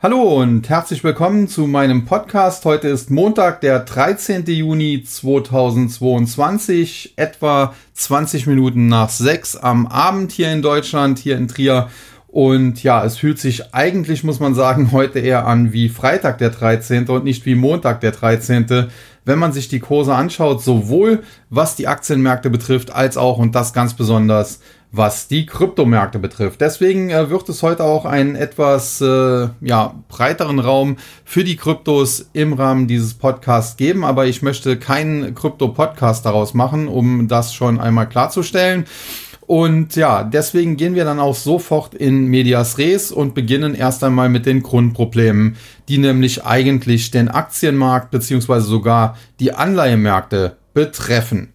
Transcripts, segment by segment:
Hallo und herzlich willkommen zu meinem Podcast. Heute ist Montag, der 13. Juni 2022, etwa 20 Minuten nach 6 am Abend hier in Deutschland, hier in Trier. Und ja, es fühlt sich eigentlich, muss man sagen, heute eher an wie Freitag der 13. und nicht wie Montag der 13. Wenn man sich die Kurse anschaut, sowohl was die Aktienmärkte betrifft, als auch und das ganz besonders was die Kryptomärkte betrifft. Deswegen äh, wird es heute auch einen etwas äh, ja, breiteren Raum für die Kryptos im Rahmen dieses Podcasts geben, aber ich möchte keinen Krypto-Podcast daraus machen, um das schon einmal klarzustellen. Und ja, deswegen gehen wir dann auch sofort in Medias Res und beginnen erst einmal mit den Grundproblemen, die nämlich eigentlich den Aktienmarkt beziehungsweise sogar die Anleihemärkte betreffen.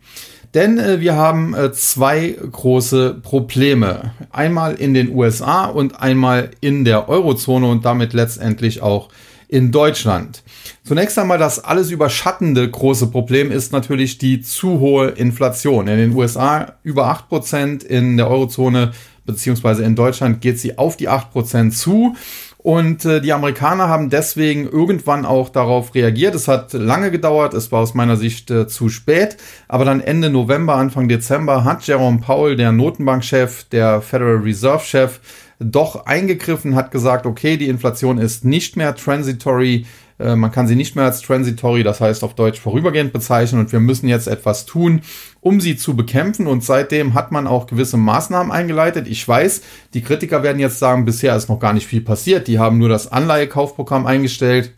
Denn äh, wir haben äh, zwei große Probleme. Einmal in den USA und einmal in der Eurozone und damit letztendlich auch in Deutschland. Zunächst einmal das alles überschattende große Problem ist natürlich die zu hohe Inflation. In den USA über acht Prozent, in der Eurozone beziehungsweise in Deutschland geht sie auf die acht Prozent zu. Und äh, die Amerikaner haben deswegen irgendwann auch darauf reagiert. Es hat lange gedauert, es war aus meiner Sicht äh, zu spät. Aber dann Ende November, Anfang Dezember hat Jerome Powell, der Notenbankchef, der Federal Reserve-Chef, doch eingegriffen, hat gesagt, okay, die Inflation ist nicht mehr transitory, äh, man kann sie nicht mehr als transitory, das heißt auf Deutsch vorübergehend bezeichnen und wir müssen jetzt etwas tun, um sie zu bekämpfen und seitdem hat man auch gewisse Maßnahmen eingeleitet. Ich weiß, die Kritiker werden jetzt sagen, bisher ist noch gar nicht viel passiert, die haben nur das Anleihekaufprogramm eingestellt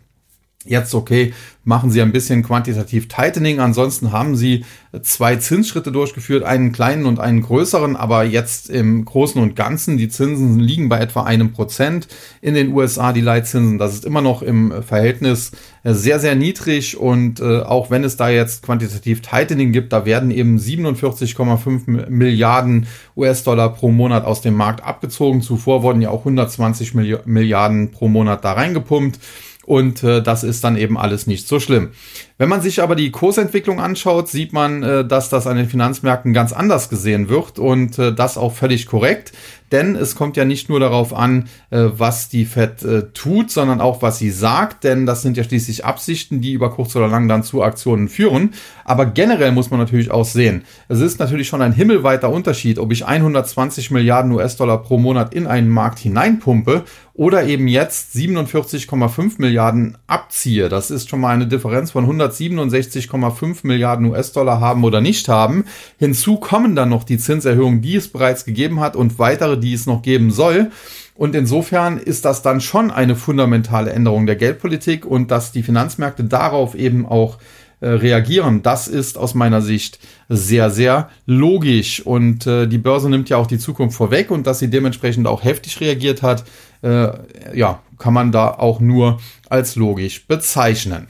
Jetzt okay, machen Sie ein bisschen quantitativ Tightening. Ansonsten haben Sie zwei Zinsschritte durchgeführt, einen kleinen und einen größeren, aber jetzt im Großen und Ganzen, die Zinsen liegen bei etwa einem Prozent in den USA, die Leitzinsen. Das ist immer noch im Verhältnis sehr, sehr niedrig und äh, auch wenn es da jetzt quantitativ Tightening gibt, da werden eben 47,5 Milliarden US-Dollar pro Monat aus dem Markt abgezogen. Zuvor wurden ja auch 120 Milliarden pro Monat da reingepumpt und äh, das ist dann eben alles nicht so schlimm. Wenn man sich aber die Kursentwicklung anschaut, sieht man, äh, dass das an den Finanzmärkten ganz anders gesehen wird und äh, das auch völlig korrekt. Denn es kommt ja nicht nur darauf an, äh, was die Fed tut, sondern auch, was sie sagt. Denn das sind ja schließlich Absichten, die über kurz oder lang dann zu Aktionen führen. Aber generell muss man natürlich auch sehen, es ist natürlich schon ein himmelweiter Unterschied, ob ich 120 Milliarden US-Dollar pro Monat in einen Markt hineinpumpe oder eben jetzt 47,5 Milliarden abziehe. Das ist schon mal eine Differenz von 167,5 Milliarden US-Dollar haben oder nicht haben. Hinzu kommen dann noch die Zinserhöhungen, die es bereits gegeben hat und weitere, die es noch geben soll. Und insofern ist das dann schon eine fundamentale Änderung der Geldpolitik und dass die Finanzmärkte darauf eben auch äh, reagieren. Das ist aus meiner Sicht sehr, sehr logisch. Und äh, die Börse nimmt ja auch die Zukunft vorweg und dass sie dementsprechend auch heftig reagiert hat, äh, ja, kann man da auch nur als logisch bezeichnen.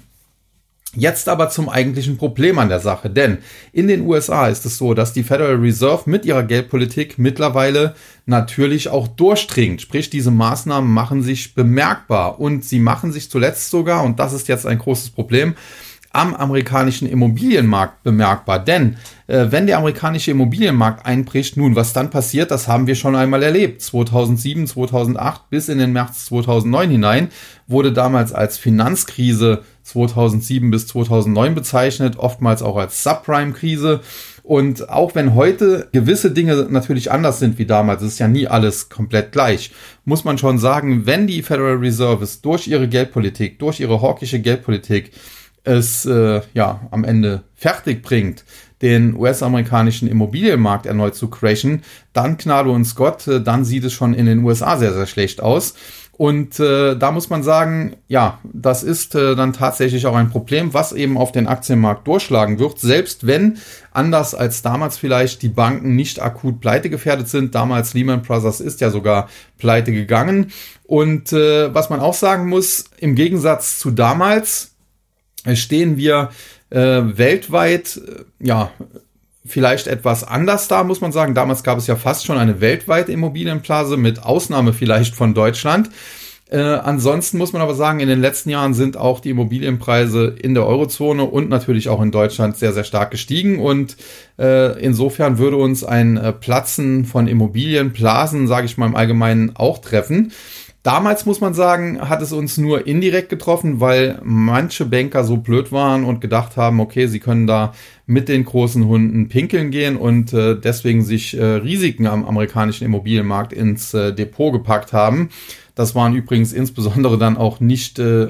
Jetzt aber zum eigentlichen Problem an der Sache, denn in den USA ist es so, dass die Federal Reserve mit ihrer Geldpolitik mittlerweile natürlich auch durchdringt. Sprich, diese Maßnahmen machen sich bemerkbar und sie machen sich zuletzt sogar, und das ist jetzt ein großes Problem, am amerikanischen Immobilienmarkt bemerkbar. Denn äh, wenn der amerikanische Immobilienmarkt einbricht, nun, was dann passiert, das haben wir schon einmal erlebt. 2007, 2008 bis in den März 2009 hinein wurde damals als Finanzkrise 2007 bis 2009 bezeichnet, oftmals auch als Subprime-Krise. Und auch wenn heute gewisse Dinge natürlich anders sind wie damals, ist ja nie alles komplett gleich, muss man schon sagen, wenn die Federal Reserve durch ihre Geldpolitik, durch ihre hawkische Geldpolitik es äh, ja am Ende fertig bringt, den US-amerikanischen Immobilienmarkt erneut zu crashen, dann Gnade uns Gott, äh, dann sieht es schon in den USA sehr, sehr schlecht aus. Und äh, da muss man sagen, ja, das ist äh, dann tatsächlich auch ein Problem, was eben auf den Aktienmarkt durchschlagen wird, selbst wenn anders als damals vielleicht die Banken nicht akut pleite gefährdet sind. Damals Lehman Brothers ist ja sogar pleite gegangen. Und äh, was man auch sagen muss, im Gegensatz zu damals, stehen wir äh, weltweit, äh, ja, vielleicht etwas anders da, muss man sagen. Damals gab es ja fast schon eine weltweite Immobilienblase, mit Ausnahme vielleicht von Deutschland. Äh, ansonsten muss man aber sagen, in den letzten Jahren sind auch die Immobilienpreise in der Eurozone und natürlich auch in Deutschland sehr, sehr stark gestiegen. Und äh, insofern würde uns ein äh, Platzen von Immobilienblasen, sage ich mal im Allgemeinen, auch treffen. Damals muss man sagen, hat es uns nur indirekt getroffen, weil manche Banker so blöd waren und gedacht haben, okay, sie können da mit den großen Hunden pinkeln gehen und äh, deswegen sich äh, Risiken am amerikanischen Immobilienmarkt ins äh, Depot gepackt haben. Das waren übrigens insbesondere dann auch nicht äh,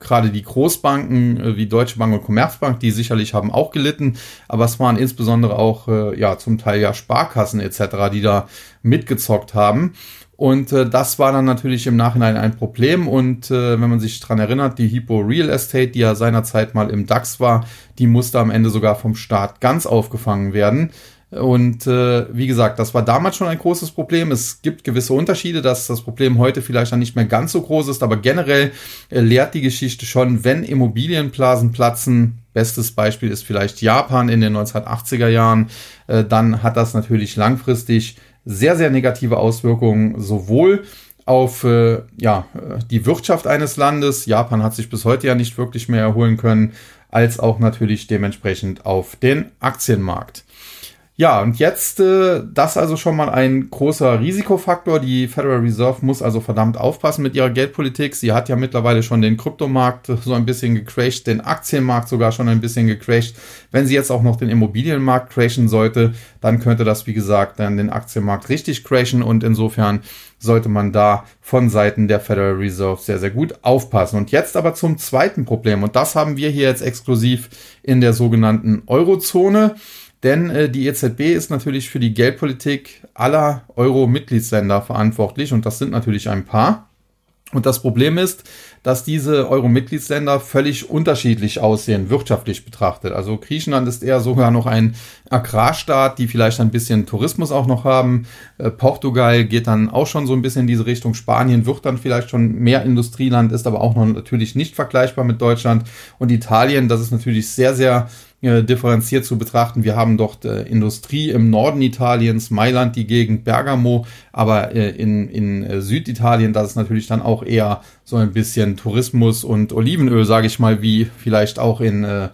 gerade die Großbanken äh, wie Deutsche Bank und Commerzbank, die sicherlich haben auch gelitten, aber es waren insbesondere auch äh, ja zum Teil ja Sparkassen etc., die da mitgezockt haben. Und äh, das war dann natürlich im Nachhinein ein Problem. Und äh, wenn man sich dran erinnert, die Hypo Real Estate, die ja seinerzeit mal im DAX war, die musste am Ende sogar vom Staat ganz aufgefangen werden. Und äh, wie gesagt, das war damals schon ein großes Problem. Es gibt gewisse Unterschiede, dass das Problem heute vielleicht dann nicht mehr ganz so groß ist, aber generell äh, lehrt die Geschichte schon, wenn Immobilienblasen platzen, bestes Beispiel ist vielleicht Japan in den 1980er Jahren, äh, dann hat das natürlich langfristig sehr, sehr negative Auswirkungen sowohl auf äh, ja, die Wirtschaft eines Landes, Japan hat sich bis heute ja nicht wirklich mehr erholen können, als auch natürlich dementsprechend auf den Aktienmarkt. Ja, und jetzt, äh, das also schon mal ein großer Risikofaktor. Die Federal Reserve muss also verdammt aufpassen mit ihrer Geldpolitik. Sie hat ja mittlerweile schon den Kryptomarkt so ein bisschen gecrashed, den Aktienmarkt sogar schon ein bisschen gecrashed. Wenn sie jetzt auch noch den Immobilienmarkt crashen sollte, dann könnte das, wie gesagt, dann den Aktienmarkt richtig crashen und insofern sollte man da von Seiten der Federal Reserve sehr, sehr gut aufpassen. Und jetzt aber zum zweiten Problem. Und das haben wir hier jetzt exklusiv in der sogenannten Eurozone. Denn äh, die EZB ist natürlich für die Geldpolitik aller Euro-Mitgliedsländer verantwortlich und das sind natürlich ein paar. Und das Problem ist, dass diese Euro-Mitgliedsländer völlig unterschiedlich aussehen, wirtschaftlich betrachtet. Also Griechenland ist eher sogar noch ein Agrarstaat, die vielleicht ein bisschen Tourismus auch noch haben. Äh, Portugal geht dann auch schon so ein bisschen in diese Richtung. Spanien wird dann vielleicht schon mehr Industrieland, ist aber auch noch natürlich nicht vergleichbar mit Deutschland. Und Italien, das ist natürlich sehr, sehr äh, differenziert zu betrachten. Wir haben dort äh, Industrie im Norden Italiens, Mailand, die Gegend Bergamo, aber äh, in, in äh, Süditalien, das ist natürlich dann auch eher so ein bisschen Tourismus und Olivenöl, sage ich mal, wie vielleicht auch in äh,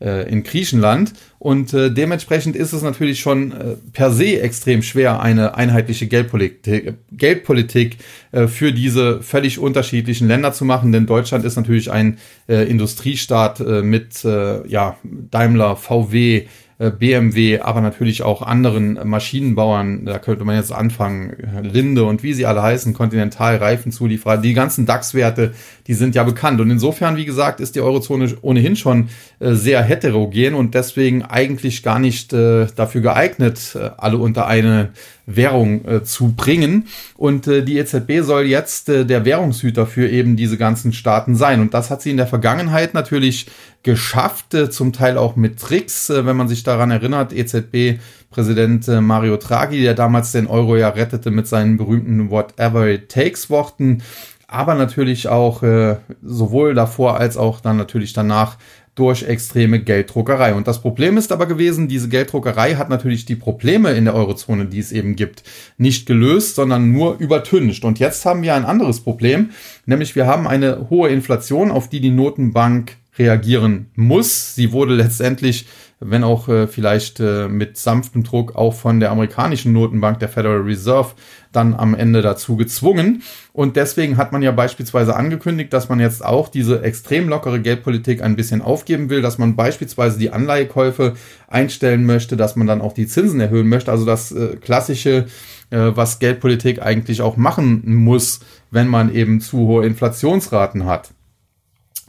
in Griechenland. Und äh, dementsprechend ist es natürlich schon äh, per se extrem schwer, eine einheitliche Geldpolitik, Geldpolitik äh, für diese völlig unterschiedlichen Länder zu machen. Denn Deutschland ist natürlich ein äh, Industriestaat äh, mit äh, ja, Daimler, VW, äh, BMW, aber natürlich auch anderen Maschinenbauern. Da könnte man jetzt anfangen, Linde und wie sie alle heißen, Continental, Reifenzulieferer, die ganzen DAX-Werte, die sind ja bekannt. Und insofern, wie gesagt, ist die Eurozone ohnehin schon äh, sehr heterogen und deswegen eigentlich gar nicht äh, dafür geeignet, alle unter eine Währung äh, zu bringen. Und äh, die EZB soll jetzt äh, der Währungshüter für eben diese ganzen Staaten sein. Und das hat sie in der Vergangenheit natürlich geschafft, äh, zum Teil auch mit Tricks, äh, wenn man sich daran erinnert. EZB-Präsident äh, Mario Draghi, der damals den Euro ja rettete mit seinen berühmten Whatever it takes Worten aber natürlich auch äh, sowohl davor als auch dann natürlich danach durch extreme Gelddruckerei. Und das Problem ist aber gewesen, diese Gelddruckerei hat natürlich die Probleme in der Eurozone, die es eben gibt, nicht gelöst, sondern nur übertüncht. Und jetzt haben wir ein anderes Problem, nämlich wir haben eine hohe Inflation, auf die die Notenbank reagieren muss. Sie wurde letztendlich wenn auch äh, vielleicht äh, mit sanftem Druck auch von der amerikanischen Notenbank, der Federal Reserve, dann am Ende dazu gezwungen. Und deswegen hat man ja beispielsweise angekündigt, dass man jetzt auch diese extrem lockere Geldpolitik ein bisschen aufgeben will, dass man beispielsweise die Anleihekäufe einstellen möchte, dass man dann auch die Zinsen erhöhen möchte. Also das äh, klassische, äh, was Geldpolitik eigentlich auch machen muss, wenn man eben zu hohe Inflationsraten hat.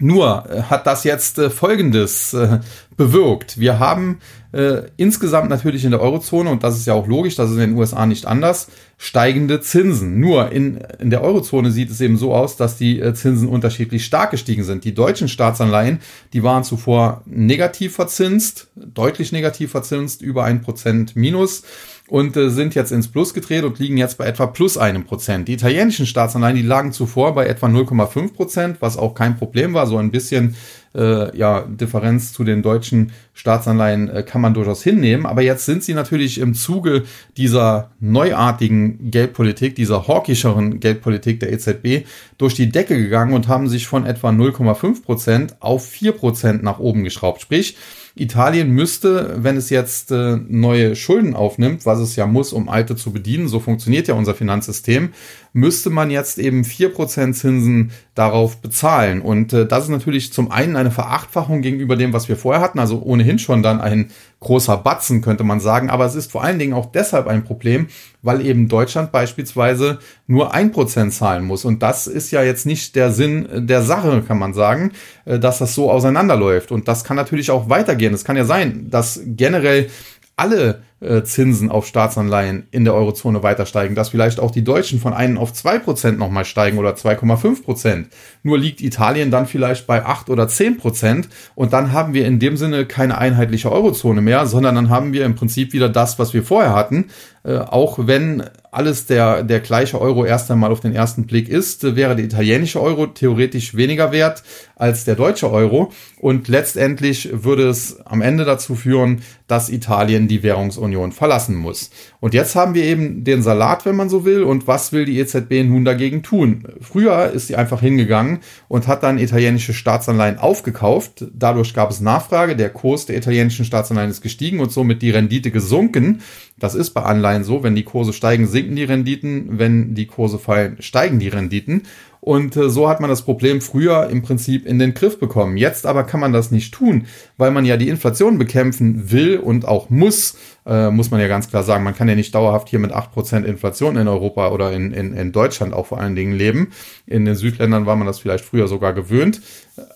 Nur äh, hat das jetzt äh, Folgendes äh, bewirkt. Wir haben äh, insgesamt natürlich in der Eurozone, und das ist ja auch logisch, das ist in den USA nicht anders, steigende Zinsen. Nur in, in der Eurozone sieht es eben so aus, dass die äh, Zinsen unterschiedlich stark gestiegen sind. Die deutschen Staatsanleihen, die waren zuvor negativ verzinst, deutlich negativ verzinst, über ein Prozent minus und äh, sind jetzt ins Plus gedreht und liegen jetzt bei etwa plus einem Prozent. Die italienischen Staatsanleihen, die lagen zuvor bei etwa 0,5 Prozent, was auch kein Problem war. So ein bisschen äh, ja, Differenz zu den deutschen Staatsanleihen äh, kann man durchaus hinnehmen. Aber jetzt sind sie natürlich im Zuge dieser neuartigen Geldpolitik, dieser hawkischeren Geldpolitik der EZB durch die Decke gegangen und haben sich von etwa 0,5 Prozent auf 4 Prozent nach oben geschraubt. Sprich, Italien müsste, wenn es jetzt äh, neue Schulden aufnimmt, was es ja muss, um alte zu bedienen, so funktioniert ja unser Finanzsystem, müsste man jetzt eben vier Prozent Zinsen darauf bezahlen. Und äh, das ist natürlich zum einen eine Verachtfachung gegenüber dem, was wir vorher hatten, also ohnehin schon dann ein großer Batzen, könnte man sagen. Aber es ist vor allen Dingen auch deshalb ein Problem, weil eben Deutschland beispielsweise nur ein Prozent zahlen muss. Und das ist ja jetzt nicht der Sinn der Sache, kann man sagen, äh, dass das so auseinanderläuft. Und das kann natürlich auch weitergehen. Es kann ja sein, dass generell alle äh, Zinsen auf Staatsanleihen in der Eurozone weiter steigen, dass vielleicht auch die Deutschen von einen auf zwei Prozent nochmal steigen oder 2,5 Prozent. Nur liegt Italien dann vielleicht bei acht oder zehn Prozent und dann haben wir in dem Sinne keine einheitliche Eurozone mehr, sondern dann haben wir im Prinzip wieder das, was wir vorher hatten, äh, auch wenn alles der, der gleiche Euro erst einmal auf den ersten Blick ist, wäre der italienische Euro theoretisch weniger wert als der deutsche Euro. Und letztendlich würde es am Ende dazu führen, dass Italien die Währungsunion verlassen muss. Und jetzt haben wir eben den Salat, wenn man so will. Und was will die EZB nun dagegen tun? Früher ist sie einfach hingegangen und hat dann italienische Staatsanleihen aufgekauft. Dadurch gab es Nachfrage. Der Kurs der italienischen Staatsanleihen ist gestiegen und somit die Rendite gesunken. Das ist bei Anleihen so. Wenn die Kurse steigen, sinken die Renditen. Wenn die Kurse fallen, steigen die Renditen. Und äh, so hat man das Problem früher im Prinzip in den Griff bekommen. Jetzt aber kann man das nicht tun, weil man ja die Inflation bekämpfen will und auch muss äh, muss man ja ganz klar sagen. Man kann ja nicht dauerhaft hier mit 8% Inflation in Europa oder in, in, in Deutschland auch vor allen Dingen leben. In den Südländern war man das vielleicht früher sogar gewöhnt.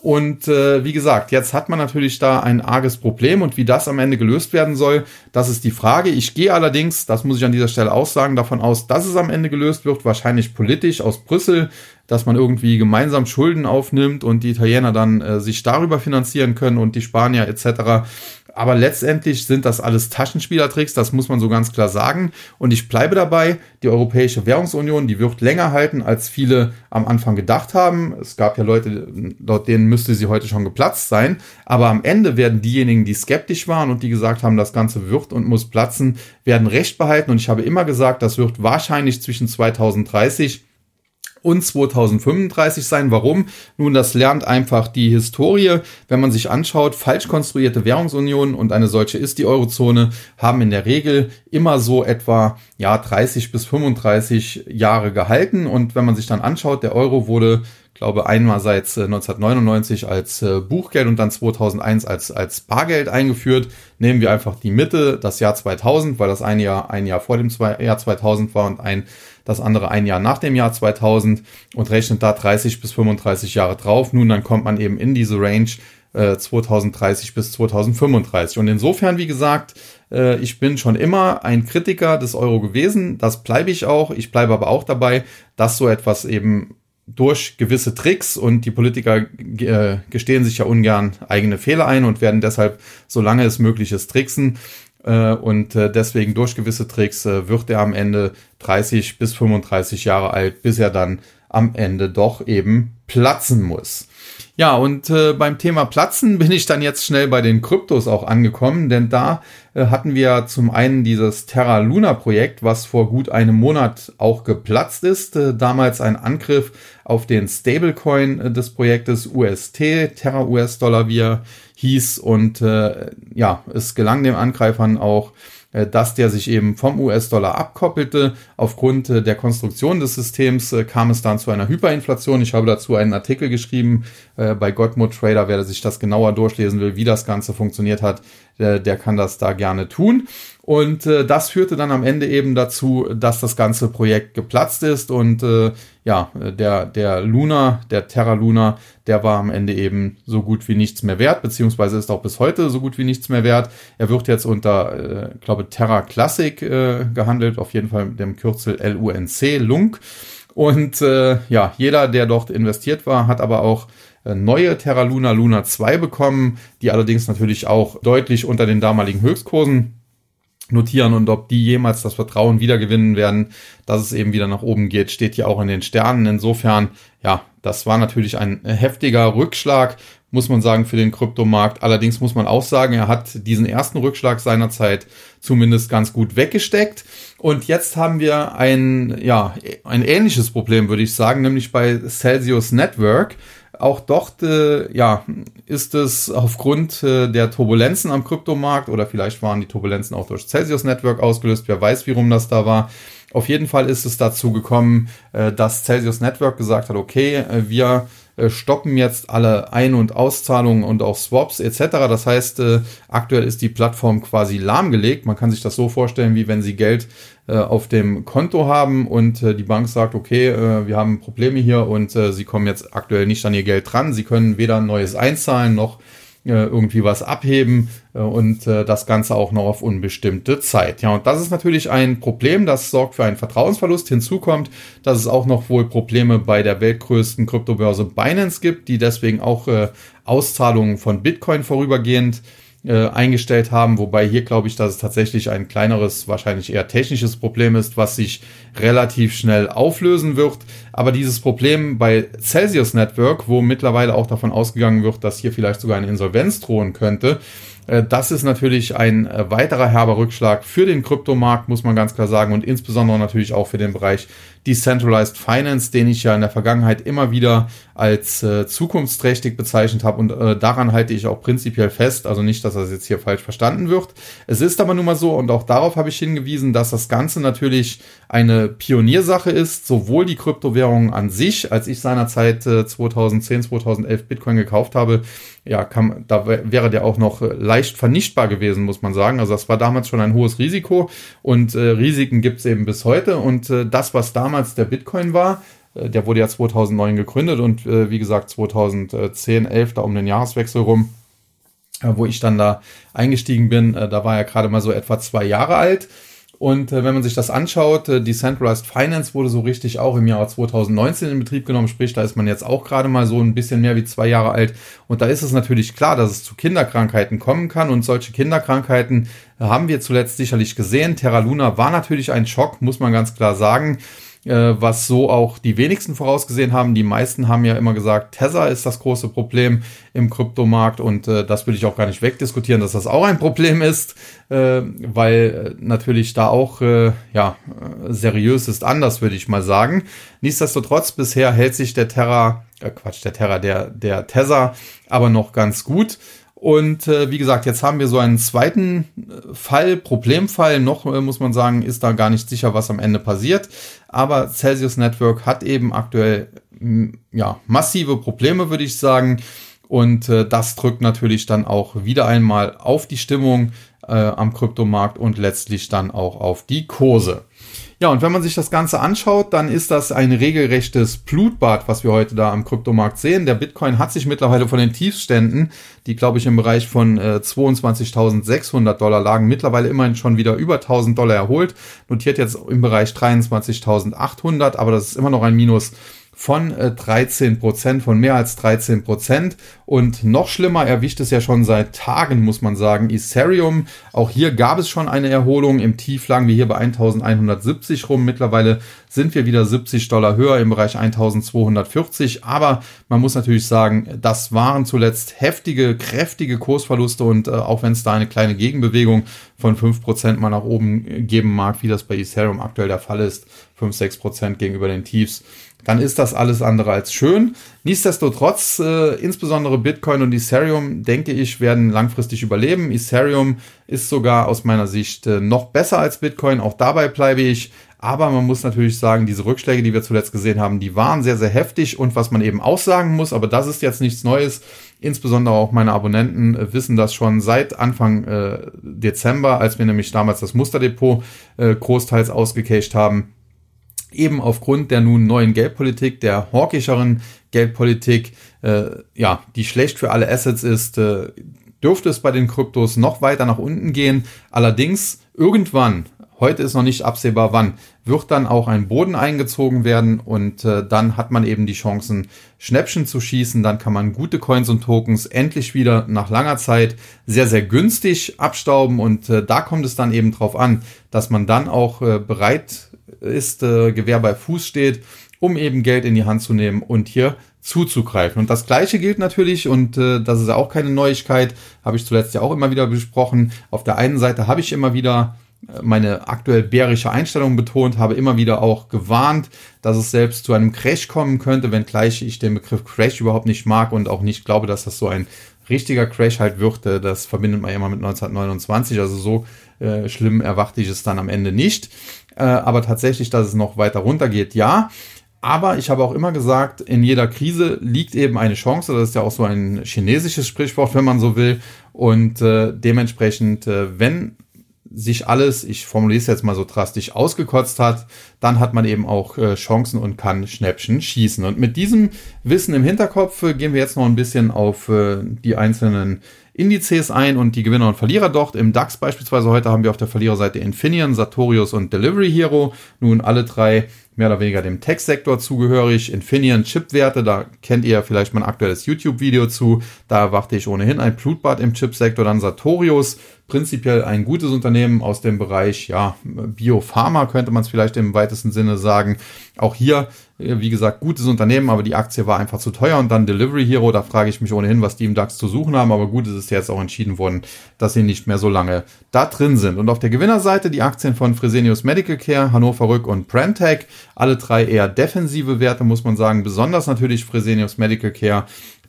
Und äh, wie gesagt, jetzt hat man natürlich da ein arges Problem und wie das am Ende gelöst werden soll, das ist die Frage. Ich gehe allerdings, das muss ich an dieser Stelle auch sagen, davon aus, dass es am Ende gelöst wird, wahrscheinlich politisch aus Brüssel, dass man irgendwie gemeinsam Schulden aufnimmt und die Italiener dann äh, sich darüber finanzieren können und die Spanier etc aber letztendlich sind das alles Taschenspielertricks, das muss man so ganz klar sagen. Und ich bleibe dabei, die Europäische Währungsunion, die wird länger halten, als viele am Anfang gedacht haben. Es gab ja Leute, laut denen müsste sie heute schon geplatzt sein. Aber am Ende werden diejenigen, die skeptisch waren und die gesagt haben, das Ganze wird und muss platzen, werden Recht behalten. Und ich habe immer gesagt, das wird wahrscheinlich zwischen 2030 und 2035 sein. Warum? Nun, das lernt einfach die Historie. Wenn man sich anschaut, falsch konstruierte Währungsunionen und eine solche ist die Eurozone, haben in der Regel immer so etwa ja 30 bis 35 Jahre gehalten. Und wenn man sich dann anschaut, der Euro wurde glaube einmal seit 1999 äh, als äh, Buchgeld und dann 2001 als, als Bargeld eingeführt. Nehmen wir einfach die Mitte, das Jahr 2000, weil das ein Jahr, ein Jahr vor dem Jahr 2000 war und ein, das andere ein Jahr nach dem Jahr 2000 und rechnet da 30 bis 35 Jahre drauf. Nun, dann kommt man eben in diese Range äh, 2030 bis 2035. Und insofern, wie gesagt, äh, ich bin schon immer ein Kritiker des Euro gewesen. Das bleibe ich auch. Ich bleibe aber auch dabei, dass so etwas eben durch gewisse Tricks und die Politiker äh, gestehen sich ja ungern eigene Fehler ein und werden deshalb, solange es möglich ist, tricksen. Äh, und äh, deswegen durch gewisse Tricks äh, wird er am Ende 30 bis 35 Jahre alt, bis er dann am Ende doch eben platzen muss. Ja, und beim Thema Platzen bin ich dann jetzt schnell bei den Kryptos auch angekommen, denn da hatten wir zum einen dieses Terra Luna Projekt, was vor gut einem Monat auch geplatzt ist. Damals ein Angriff auf den Stablecoin des Projektes UST, Terra US-Dollar, wie er hieß. Und äh, ja, es gelang den Angreifern auch äh, dass der sich eben vom US-Dollar abkoppelte. Aufgrund äh, der Konstruktion des Systems äh, kam es dann zu einer Hyperinflation. Ich habe dazu einen Artikel geschrieben bei Godmode Trader, wer sich das genauer durchlesen will, wie das Ganze funktioniert hat, der kann das da gerne tun. Und äh, das führte dann am Ende eben dazu, dass das ganze Projekt geplatzt ist und äh, ja, der, der Luna, der Terra Luna, der war am Ende eben so gut wie nichts mehr wert, beziehungsweise ist auch bis heute so gut wie nichts mehr wert. Er wird jetzt unter, äh, glaube Terra Classic äh, gehandelt, auf jeden Fall mit dem Kürzel LUNC, Lunk. Und äh, ja, jeder, der dort investiert war, hat aber auch äh, neue Terra Luna Luna 2 bekommen, die allerdings natürlich auch deutlich unter den damaligen Höchstkursen notieren und ob die jemals das Vertrauen wiedergewinnen werden, dass es eben wieder nach oben geht, steht ja auch in den Sternen. Insofern, ja, das war natürlich ein heftiger Rückschlag, muss man sagen, für den Kryptomarkt. Allerdings muss man auch sagen, er hat diesen ersten Rückschlag seinerzeit zumindest ganz gut weggesteckt. Und jetzt haben wir ein, ja, ein ähnliches Problem, würde ich sagen, nämlich bei Celsius Network. Auch dort äh, ja, ist es aufgrund äh, der Turbulenzen am Kryptomarkt oder vielleicht waren die Turbulenzen auch durch Celsius Network ausgelöst, wer weiß, wie rum das da war. Auf jeden Fall ist es dazu gekommen, äh, dass Celsius Network gesagt hat, okay, äh, wir stoppen jetzt alle Ein- und Auszahlungen und auch Swaps etc. Das heißt, äh, aktuell ist die Plattform quasi lahmgelegt. Man kann sich das so vorstellen, wie wenn Sie Geld äh, auf dem Konto haben und äh, die Bank sagt, okay, äh, wir haben Probleme hier und äh, Sie kommen jetzt aktuell nicht an Ihr Geld dran. Sie können weder ein neues einzahlen noch äh, irgendwie was abheben äh, und äh, das Ganze auch noch auf unbestimmte Zeit. Ja, und das ist natürlich ein Problem, das sorgt für einen Vertrauensverlust. Hinzu kommt, dass es auch noch wohl Probleme bei der weltgrößten Kryptobörse Binance gibt, die deswegen auch Auszahlungen von Bitcoin vorübergehend äh, eingestellt haben, wobei hier glaube ich, dass es tatsächlich ein kleineres, wahrscheinlich eher technisches Problem ist, was sich relativ schnell auflösen wird. Aber dieses Problem bei Celsius Network, wo mittlerweile auch davon ausgegangen wird, dass hier vielleicht sogar eine Insolvenz drohen könnte, äh, das ist natürlich ein äh, weiterer herber Rückschlag für den Kryptomarkt, muss man ganz klar sagen, und insbesondere natürlich auch für den Bereich Decentralized Finance, den ich ja in der Vergangenheit immer wieder als äh, zukunftsträchtig bezeichnet habe. Und äh, daran halte ich auch prinzipiell fest, also nicht, dass das jetzt hier falsch verstanden wird. Es ist aber nun mal so und auch darauf habe ich hingewiesen, dass das Ganze natürlich eine Pioniersache ist, sowohl die Kryptowährungen an sich, als ich seinerzeit äh, 2010, 2011 Bitcoin gekauft habe, ja, kam, da wäre der auch noch äh, leicht vernichtbar gewesen, muss man sagen. Also das war damals schon ein hohes Risiko. Und äh, Risiken gibt es eben bis heute. Und äh, das, was damals damals der Bitcoin war. Äh, der wurde ja 2009 gegründet und äh, wie gesagt 2010, 11 da um den Jahreswechsel rum, äh, wo ich dann da eingestiegen bin. da war er gerade mal so etwa zwei Jahre alt. Und äh, wenn man sich das anschaut, äh, Decentralized Finance wurde so richtig auch im Jahr 2019 in Betrieb genommen, sprich, da ist man jetzt auch gerade mal so ein bisschen mehr wie zwei Jahre alt. Und da ist es natürlich klar, dass es zu Kinderkrankheiten kommen kann. Und solche Kinderkrankheiten haben wir zuletzt sicherlich gesehen. Terra Luna war natürlich ein Schock, muss man ganz klar sagen äh, was so auch die wenigsten vorausgesehen haben. Die meisten haben ja immer gesagt, Tether ist das große Problem im Kryptomarkt und äh, das will ich auch gar nicht wegdiskutieren, dass das auch ein Problem ist, äh, weil äh, natürlich da auch äh, ja seriös ist anders, würde ich mal sagen. Nichtsdestotrotz bisher hält sich der Terra, äh, Quatsch, der Terra, der der Tether aber noch ganz gut. Und äh, wie gesagt, jetzt haben wir so einen zweiten äh, Fall, Problemfall. Noch äh, muss man sagen, ist da gar nicht sicher, was am Ende passiert. Aber Celsius Network hat eben aktuell ja massive Probleme, würde ich sagen. Und äh, das drückt natürlich dann auch wieder einmal auf die Stimmung äh, am Kryptomarkt und letztlich dann auch auf die Kurse. Ja, und wenn man sich das Ganze anschaut, dann ist das ein regelrechtes Blutbad, was wir heute da am Kryptomarkt sehen. Der Bitcoin hat sich mittlerweile von den Tiefständen, die glaube ich im Bereich von äh, 22.600 Dollar lagen, mittlerweile immerhin schon wieder über 1000 Dollar erholt, notiert jetzt im Bereich 23.800, aber das ist immer noch ein Minus von 13 äh, Prozent, von mehr als 13 Prozent. Und noch schlimmer erwischt es ja schon seit Tagen, muss man sagen, Ethereum. Auch hier gab es schon eine Erholung. Im Tief lagen wir hier bei 1170 rum. Mittlerweile sind wir wieder 70 Dollar höher im Bereich 1240. Aber man muss natürlich sagen, das waren zuletzt heftige, kräftige Kursverluste. Und äh, auch wenn es da eine kleine Gegenbewegung von 5% mal nach oben geben mag, wie das bei Ethereum aktuell der Fall ist, 5, 6% gegenüber den Tiefs, dann ist das alles andere als schön. Nichtsdestotrotz, äh, insbesondere Bitcoin und Ethereum, denke ich, werden langfristig überleben. Ethereum ist sogar aus meiner Sicht äh, noch besser als Bitcoin. Auch dabei bleibe ich. Aber man muss natürlich sagen, diese Rückschläge, die wir zuletzt gesehen haben, die waren sehr, sehr heftig. Und was man eben auch sagen muss, aber das ist jetzt nichts Neues, insbesondere auch meine Abonnenten äh, wissen das schon seit Anfang äh, Dezember, als wir nämlich damals das Musterdepot äh, großteils ausgecached haben eben aufgrund der nun neuen Geldpolitik, der hawkischeren Geldpolitik, äh, ja, die schlecht für alle Assets ist, äh, dürfte es bei den Kryptos noch weiter nach unten gehen. Allerdings irgendwann, heute ist noch nicht absehbar wann, wird dann auch ein Boden eingezogen werden und äh, dann hat man eben die Chancen, Schnäppchen zu schießen. Dann kann man gute Coins und Tokens endlich wieder nach langer Zeit sehr, sehr günstig abstauben und äh, da kommt es dann eben drauf an, dass man dann auch äh, bereit ist, äh, Gewehr bei Fuß steht, um eben Geld in die Hand zu nehmen und hier zuzugreifen. Und das gleiche gilt natürlich, und äh, das ist auch keine Neuigkeit, habe ich zuletzt ja auch immer wieder besprochen. Auf der einen Seite habe ich immer wieder äh, meine aktuell bärische Einstellung betont, habe immer wieder auch gewarnt, dass es selbst zu einem Crash kommen könnte, wenngleich ich den Begriff Crash überhaupt nicht mag und auch nicht glaube, dass das so ein richtiger Crash halt wird. Das verbindet man ja immer mit 1929, also so äh, schlimm erwarte ich es dann am Ende nicht. Äh, aber tatsächlich, dass es noch weiter runtergeht, ja. Aber ich habe auch immer gesagt, in jeder Krise liegt eben eine Chance. Das ist ja auch so ein chinesisches Sprichwort, wenn man so will. Und äh, dementsprechend, äh, wenn sich alles, ich formuliere es jetzt mal so drastisch, ausgekotzt hat, dann hat man eben auch äh, Chancen und kann Schnäppchen schießen. Und mit diesem Wissen im Hinterkopf äh, gehen wir jetzt noch ein bisschen auf äh, die einzelnen Indizes ein und die Gewinner und Verlierer dort. Im DAX beispielsweise heute haben wir auf der Verliererseite Infineon, Sartorius und Delivery Hero. Nun alle drei mehr oder weniger dem Tech-Sektor zugehörig. Infineon Chipwerte, da kennt ihr vielleicht mein aktuelles YouTube-Video zu. Da erwarte ich ohnehin ein Blutbad im Chipsektor. Dann Sartorius, prinzipiell ein gutes Unternehmen aus dem Bereich, ja, Biopharma könnte man es vielleicht im weitesten Sinne sagen. Auch hier äh, wie gesagt, gutes Unternehmen, aber die Aktie war einfach zu teuer und dann Delivery Hero, da frage ich mich ohnehin, was die im DAX zu suchen haben, aber gut, es ist jetzt auch entschieden worden, dass sie nicht mehr so lange da drin sind. Und auf der Gewinnerseite die Aktien von Fresenius Medical Care, Hannover Rück und Brandtech, alle drei eher defensive Werte, muss man sagen, besonders natürlich Fresenius Medical Care,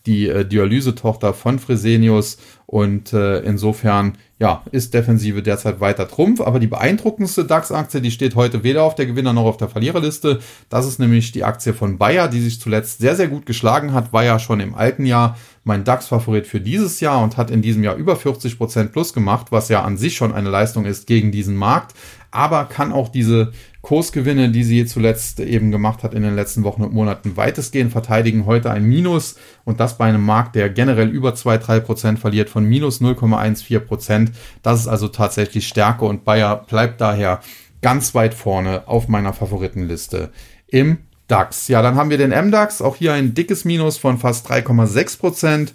die äh, Dialysetochter von Fresenius und äh, insofern ja, ist Defensive derzeit weiter Trumpf. Aber die beeindruckendste DAX-Aktie, die steht heute weder auf der Gewinner- noch auf der Verliererliste. Das ist nämlich die Aktie von Bayer, die sich zuletzt sehr, sehr gut geschlagen hat. War ja schon im alten Jahr mein DAX-Favorit für dieses Jahr und hat in diesem Jahr über 40 Prozent plus gemacht, was ja an sich schon eine Leistung ist gegen diesen Markt. Aber kann auch diese Kursgewinne, die sie zuletzt eben gemacht hat in den letzten Wochen und Monaten, weitestgehend verteidigen. Heute ein Minus und das bei einem Markt, der generell über 2-3 Prozent verliert von minus 0,14%. Prozent. Das ist also tatsächlich Stärke und Bayer bleibt daher ganz weit vorne auf meiner Favoritenliste im DAX. Ja, dann haben wir den MDAX, auch hier ein dickes Minus von fast 3,6%.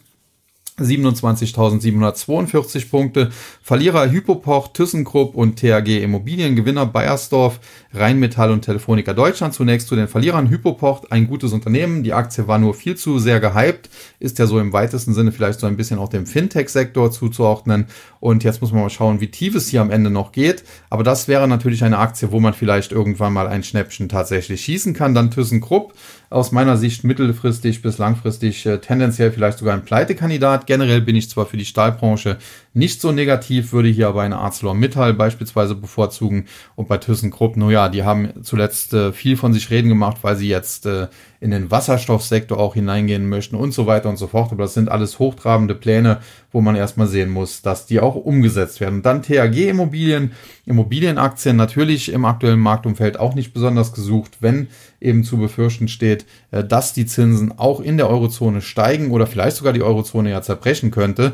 Prozent. 27.742 Punkte. Verlierer Hypopoch, ThyssenKrupp und THG Immobilien. Gewinner Bayersdorf, Rheinmetall und Telefonica Deutschland. Zunächst zu den Verlierern. Hypopoch, ein gutes Unternehmen. Die Aktie war nur viel zu sehr gehypt. Ist ja so im weitesten Sinne vielleicht so ein bisschen auch dem Fintech-Sektor zuzuordnen. Und jetzt muss man mal schauen, wie tief es hier am Ende noch geht. Aber das wäre natürlich eine Aktie, wo man vielleicht irgendwann mal ein Schnäppchen tatsächlich schießen kann. Dann ThyssenKrupp aus meiner Sicht mittelfristig bis langfristig äh, tendenziell vielleicht sogar ein Pleitekandidat. Generell bin ich zwar für die Stahlbranche nicht so negativ, würde hier aber eine ArcelorMittal beispielsweise bevorzugen und bei ThyssenKrupp, nur ja, die haben zuletzt äh, viel von sich reden gemacht, weil sie jetzt äh, in den Wasserstoffsektor auch hineingehen möchten und so weiter und so fort. Aber das sind alles hochtrabende Pläne, wo man erstmal sehen muss, dass die auch umgesetzt werden. dann THG Immobilien, Immobilienaktien natürlich im aktuellen Marktumfeld auch nicht besonders gesucht, wenn eben zu befürchten steht, äh, dass die Zinsen auch in der Eurozone steigen oder vielleicht sogar die Eurozone ja zerbrechen könnte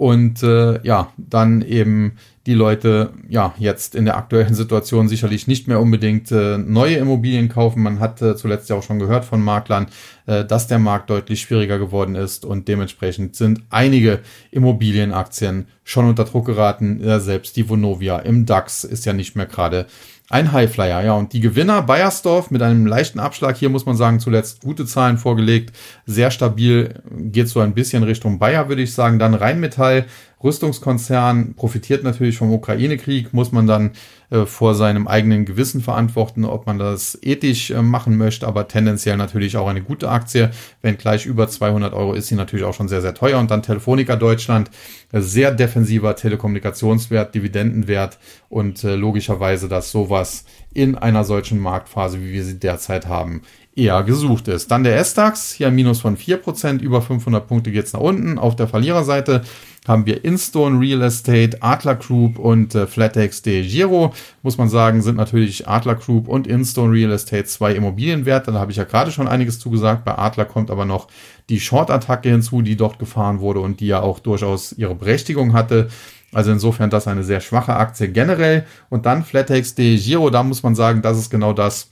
und äh, ja, dann eben die Leute ja jetzt in der aktuellen Situation sicherlich nicht mehr unbedingt äh, neue Immobilien kaufen. Man hat äh, zuletzt ja auch schon gehört von Maklern, äh, dass der Markt deutlich schwieriger geworden ist und dementsprechend sind einige Immobilienaktien schon unter Druck geraten. Selbst die Vonovia im DAX ist ja nicht mehr gerade ein Highflyer, ja. Und die Gewinner Bayersdorf mit einem leichten Abschlag. Hier muss man sagen, zuletzt gute Zahlen vorgelegt. Sehr stabil. Geht so ein bisschen Richtung Bayer, würde ich sagen. Dann Rheinmetall Rüstungskonzern profitiert natürlich vom Ukraine-Krieg, muss man dann äh, vor seinem eigenen Gewissen verantworten, ob man das ethisch äh, machen möchte, aber tendenziell natürlich auch eine gute Aktie. Wenn gleich über 200 Euro ist sie natürlich auch schon sehr, sehr teuer. Und dann Telefonica Deutschland, äh, sehr defensiver Telekommunikationswert, Dividendenwert und äh, logischerweise, dass sowas in einer solchen Marktphase, wie wir sie derzeit haben, eher gesucht ist. Dann der S-DAX, hier ein Minus von 4%, über 500 Punkte geht's nach unten. Auf der Verliererseite haben wir Instone Real Estate, Adler Group und äh, Flatex de Giro. Muss man sagen, sind natürlich Adler Group und Instone Real Estate zwei Immobilienwerte. Da habe ich ja gerade schon einiges zugesagt. Bei Adler kommt aber noch die Short-Attacke hinzu, die dort gefahren wurde und die ja auch durchaus ihre Berechtigung hatte. Also insofern das eine sehr schwache Aktie generell. Und dann Flatex de Giro, da muss man sagen, das ist genau das,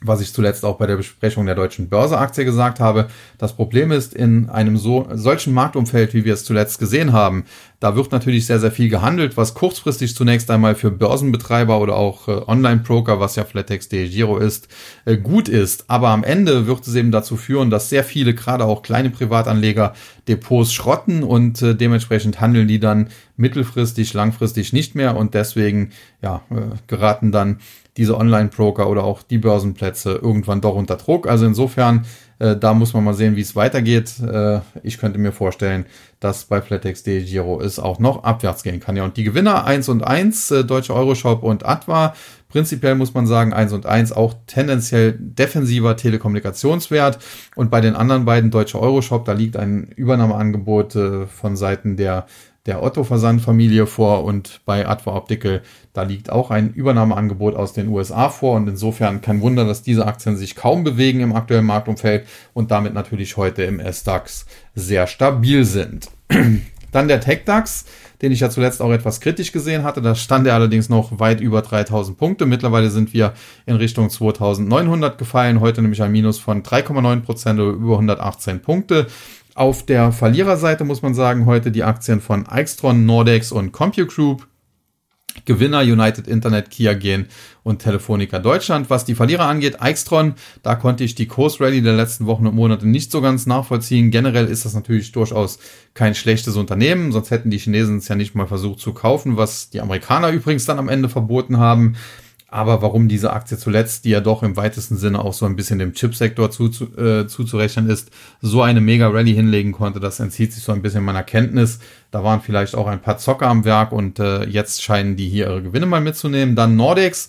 was ich zuletzt auch bei der Besprechung der deutschen Börseaktie gesagt habe. Das Problem ist, in einem so, solchen Marktumfeld, wie wir es zuletzt gesehen haben, da wird natürlich sehr, sehr viel gehandelt, was kurzfristig zunächst einmal für Börsenbetreiber oder auch äh, Online-Broker, was ja Flatex.de Giro ist, äh, gut ist. Aber am Ende wird es eben dazu führen, dass sehr viele, gerade auch kleine Privatanleger, Depots schrotten und äh, dementsprechend handeln die dann mittelfristig, langfristig nicht mehr und deswegen ja, äh, geraten dann diese Online-Broker oder auch die Börsenplätze irgendwann doch unter Druck. Also insofern, äh, da muss man mal sehen, wie es weitergeht. Äh, ich könnte mir vorstellen, dass bei Flatex D Giro es auch noch abwärts gehen kann. Ja, und die Gewinner 1 und 1, äh, Deutsche Euroshop und Atwa, Prinzipiell muss man sagen, 1 und 1 auch tendenziell defensiver Telekommunikationswert. Und bei den anderen beiden, Deutsche Euroshop, da liegt ein Übernahmeangebot äh, von Seiten der der Otto-Versandfamilie vor und bei Adva Optical, da liegt auch ein Übernahmeangebot aus den USA vor und insofern kein Wunder, dass diese Aktien sich kaum bewegen im aktuellen Marktumfeld und damit natürlich heute im S-DAX sehr stabil sind. Dann der Tech-DAX, den ich ja zuletzt auch etwas kritisch gesehen hatte. Da stand er allerdings noch weit über 3000 Punkte. Mittlerweile sind wir in Richtung 2900 gefallen. Heute nämlich ein Minus von 3,9 Prozent oder über 118 Punkte. Auf der Verliererseite muss man sagen, heute die Aktien von Extron, Nordex und CompuGroup. Gewinner United Internet, Kia Gen und Telefonica Deutschland. Was die Verlierer angeht, Extron, da konnte ich die Kursrally der letzten Wochen und Monate nicht so ganz nachvollziehen. Generell ist das natürlich durchaus kein schlechtes Unternehmen, sonst hätten die Chinesen es ja nicht mal versucht zu kaufen, was die Amerikaner übrigens dann am Ende verboten haben. Aber warum diese Aktie zuletzt, die ja doch im weitesten Sinne auch so ein bisschen dem Chipsektor zu, äh, zuzurechnen ist, so eine mega Rallye hinlegen konnte, das entzieht sich so ein bisschen meiner Kenntnis. Da waren vielleicht auch ein paar Zocker am Werk und äh, jetzt scheinen die hier ihre Gewinne mal mitzunehmen. Dann Nordex.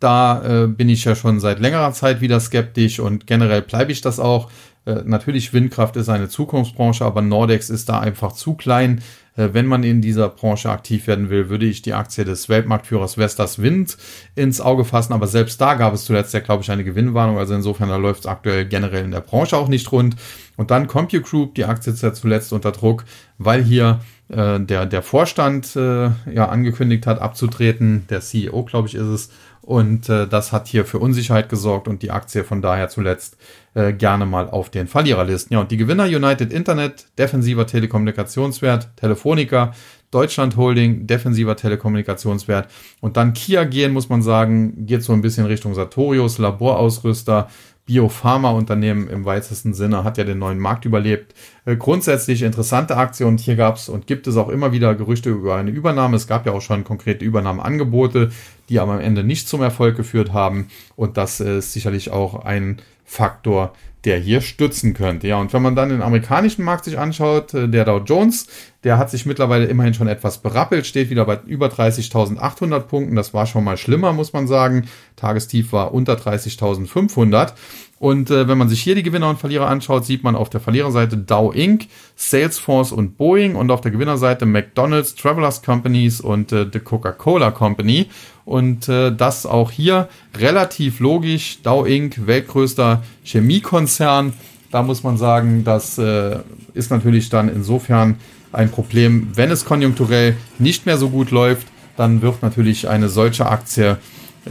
Da äh, bin ich ja schon seit längerer Zeit wieder skeptisch und generell bleibe ich das auch. Äh, natürlich Windkraft ist eine Zukunftsbranche, aber Nordex ist da einfach zu klein. Äh, wenn man in dieser Branche aktiv werden will, würde ich die Aktie des Weltmarktführers Vestas Wind ins Auge fassen. Aber selbst da gab es zuletzt ja, glaube ich, eine Gewinnwarnung. Also insofern, da läuft es aktuell generell in der Branche auch nicht rund. Und dann CompuGroup, die Aktie ist ja zuletzt unter Druck, weil hier äh, der, der Vorstand äh, ja angekündigt hat, abzutreten. Der CEO, glaube ich, ist es. Und äh, das hat hier für Unsicherheit gesorgt und die Aktie von daher zuletzt äh, gerne mal auf den Verliererlisten. Ja, und die Gewinner United Internet, defensiver Telekommunikationswert, Telefonica, Deutschland Holding, defensiver Telekommunikationswert. Und dann Kia gehen, muss man sagen, geht so ein bisschen Richtung Sartorius, Laborausrüster, Biopharma-Unternehmen im weitesten Sinne, hat ja den neuen Markt überlebt. Äh, grundsätzlich interessante Aktie und hier gab es und gibt es auch immer wieder Gerüchte über eine Übernahme. Es gab ja auch schon konkrete Übernahmeangebote, die aber am Ende nicht zum Erfolg geführt haben und das ist sicherlich auch ein Faktor, der hier stützen könnte. Ja, und wenn man dann den amerikanischen Markt sich anschaut, äh, der Dow Jones, der hat sich mittlerweile immerhin schon etwas berappelt, steht wieder bei über 30.800 Punkten. Das war schon mal schlimmer, muss man sagen. Tagestief war unter 30.500. Und äh, wenn man sich hier die Gewinner und Verlierer anschaut, sieht man auf der Verliererseite Dow Inc., Salesforce und Boeing und auf der Gewinnerseite McDonald's, Travelers Companies und äh, The Coca-Cola Company. Und äh, das auch hier relativ logisch. Dow Inc., weltgrößter Chemiekonzern. Da muss man sagen, das äh, ist natürlich dann insofern ein Problem. Wenn es konjunkturell nicht mehr so gut läuft, dann wird natürlich eine solche Aktie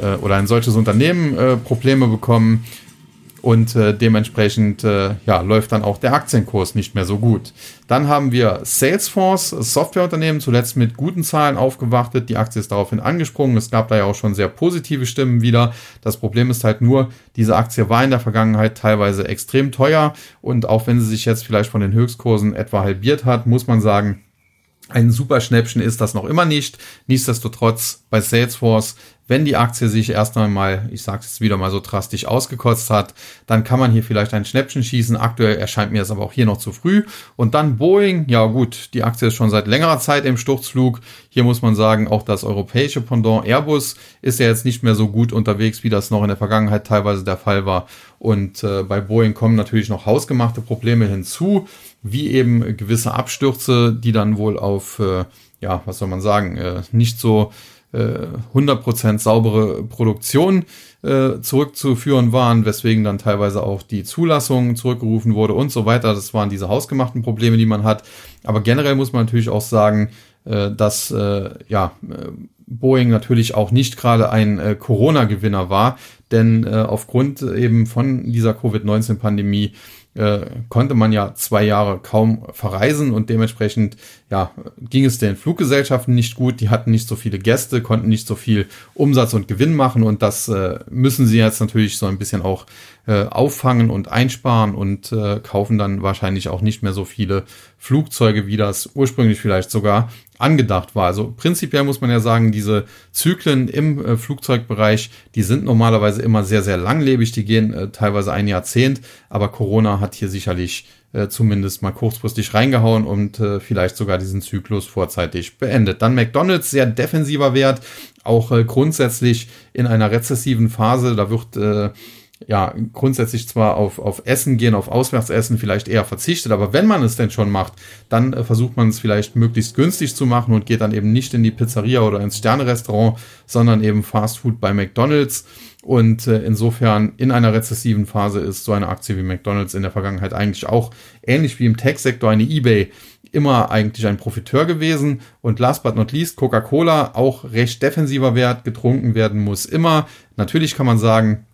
äh, oder ein solches Unternehmen äh, Probleme bekommen und äh, dementsprechend äh, ja, läuft dann auch der Aktienkurs nicht mehr so gut. Dann haben wir Salesforce, Softwareunternehmen, zuletzt mit guten Zahlen aufgewartet. Die Aktie ist daraufhin angesprungen. Es gab da ja auch schon sehr positive Stimmen wieder. Das Problem ist halt nur, diese Aktie war in der Vergangenheit teilweise extrem teuer und auch wenn sie sich jetzt vielleicht von den Höchstkursen etwa halbiert hat, muss man sagen, ein super Schnäppchen ist das noch immer nicht. Nichtsdestotrotz bei Salesforce, wenn die Aktie sich erst einmal, ich sage es wieder mal so drastisch ausgekotzt hat, dann kann man hier vielleicht ein Schnäppchen schießen. Aktuell erscheint mir das aber auch hier noch zu früh. Und dann Boeing, ja gut, die Aktie ist schon seit längerer Zeit im Sturzflug. Hier muss man sagen, auch das europäische Pendant Airbus ist ja jetzt nicht mehr so gut unterwegs, wie das noch in der Vergangenheit teilweise der Fall war. Und äh, bei Boeing kommen natürlich noch hausgemachte Probleme hinzu wie eben gewisse Abstürze, die dann wohl auf, äh, ja, was soll man sagen, äh, nicht so äh, 100% saubere Produktion äh, zurückzuführen waren, weswegen dann teilweise auch die Zulassung zurückgerufen wurde und so weiter. Das waren diese hausgemachten Probleme, die man hat. Aber generell muss man natürlich auch sagen, äh, dass äh, ja, äh, Boeing natürlich auch nicht gerade ein äh, Corona-Gewinner war, denn äh, aufgrund eben von dieser Covid-19-Pandemie äh, konnte man ja zwei Jahre kaum verreisen und dementsprechend ja, ging es den Fluggesellschaften nicht gut. Die hatten nicht so viele Gäste, konnten nicht so viel Umsatz und Gewinn machen und das äh, müssen sie jetzt natürlich so ein bisschen auch äh, auffangen und einsparen und äh, kaufen dann wahrscheinlich auch nicht mehr so viele Flugzeuge, wie das ursprünglich vielleicht sogar angedacht war. Also prinzipiell muss man ja sagen, diese Zyklen im äh, Flugzeugbereich, die sind normalerweise immer sehr, sehr langlebig, die gehen äh, teilweise ein Jahrzehnt, aber Corona hat hier sicherlich äh, zumindest mal kurzfristig reingehauen und äh, vielleicht sogar diesen Zyklus vorzeitig beendet. Dann McDonald's, sehr defensiver Wert, auch äh, grundsätzlich in einer rezessiven Phase, da wird äh, ja, grundsätzlich zwar auf, auf Essen gehen, auf Auswärtsessen vielleicht eher verzichtet, aber wenn man es denn schon macht, dann äh, versucht man es vielleicht möglichst günstig zu machen und geht dann eben nicht in die Pizzeria oder ins Sternerestaurant, sondern eben Fast Food bei McDonald's. Und äh, insofern in einer rezessiven Phase ist so eine Aktie wie McDonald's in der Vergangenheit eigentlich auch ähnlich wie im Tech-Sektor eine eBay immer eigentlich ein Profiteur gewesen. Und last but not least, Coca-Cola, auch recht defensiver Wert, getrunken werden muss immer. Natürlich kann man sagen,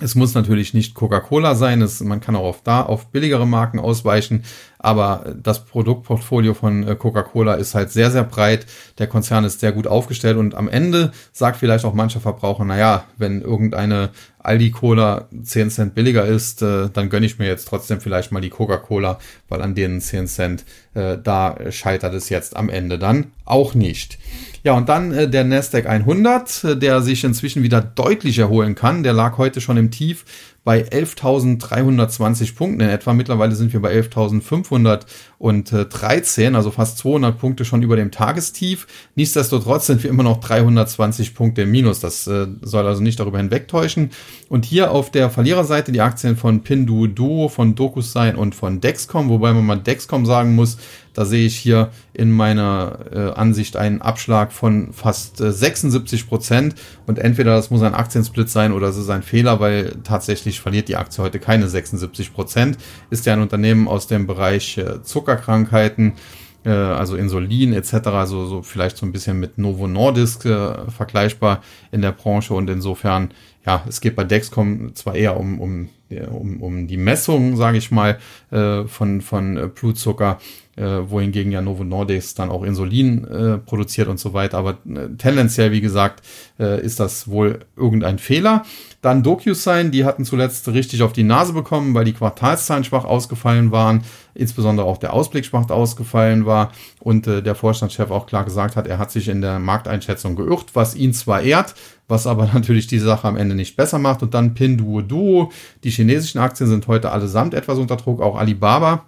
es muss natürlich nicht Coca-Cola sein, es, man kann auch auf da auf billigere Marken ausweichen, aber das Produktportfolio von äh, Coca-Cola ist halt sehr, sehr breit. Der Konzern ist sehr gut aufgestellt und am Ende sagt vielleicht auch mancher Verbraucher, naja, wenn irgendeine Aldi Cola 10 Cent billiger ist, äh, dann gönne ich mir jetzt trotzdem vielleicht mal die Coca-Cola, weil an denen 10 Cent, äh, da scheitert es jetzt am Ende dann auch nicht. Ja, und dann äh, der Nasdaq 100, äh, der sich inzwischen wieder deutlich erholen kann. Der lag heute schon im Tief bei 11.320 Punkten in etwa. Mittlerweile sind wir bei 11.513, also fast 200 Punkte schon über dem Tagestief. Nichtsdestotrotz sind wir immer noch 320 Punkte im Minus. Das äh, soll also nicht darüber hinwegtäuschen. Und hier auf der Verliererseite die Aktien von Pinduoduo, von DocuSign und von Dexcom, wobei man mal Dexcom sagen muss, da sehe ich hier in meiner äh, Ansicht einen Abschlag von fast äh, 76 Prozent. Und entweder das muss ein Aktiensplit sein oder es ist ein Fehler, weil tatsächlich verliert die Aktie heute keine 76 Prozent. Ist ja ein Unternehmen aus dem Bereich äh, Zuckerkrankheiten äh, also Insulin etc., also so vielleicht so ein bisschen mit Novo Nordisk äh, vergleichbar in der Branche und insofern, ja, es geht bei Dexcom zwar eher um, um, um, um die Messung, sage ich mal, äh, von, von Blutzucker, äh, wohingegen ja Novo Nordisk dann auch Insulin äh, produziert und so weiter. Aber äh, tendenziell, wie gesagt, äh, ist das wohl irgendein Fehler. Dann DocuSign, die hatten zuletzt richtig auf die Nase bekommen, weil die Quartalszahlen schwach ausgefallen waren, insbesondere auch der Ausblick schwach ausgefallen war und äh, der Vorstandschef auch klar gesagt hat, er hat sich in der Markteinschätzung geirrt, was ihn zwar ehrt, was aber natürlich die Sache am Ende nicht besser macht. Und dann Pinduoduo, die chinesischen Aktien sind heute allesamt etwas unter Druck, auch Alibaba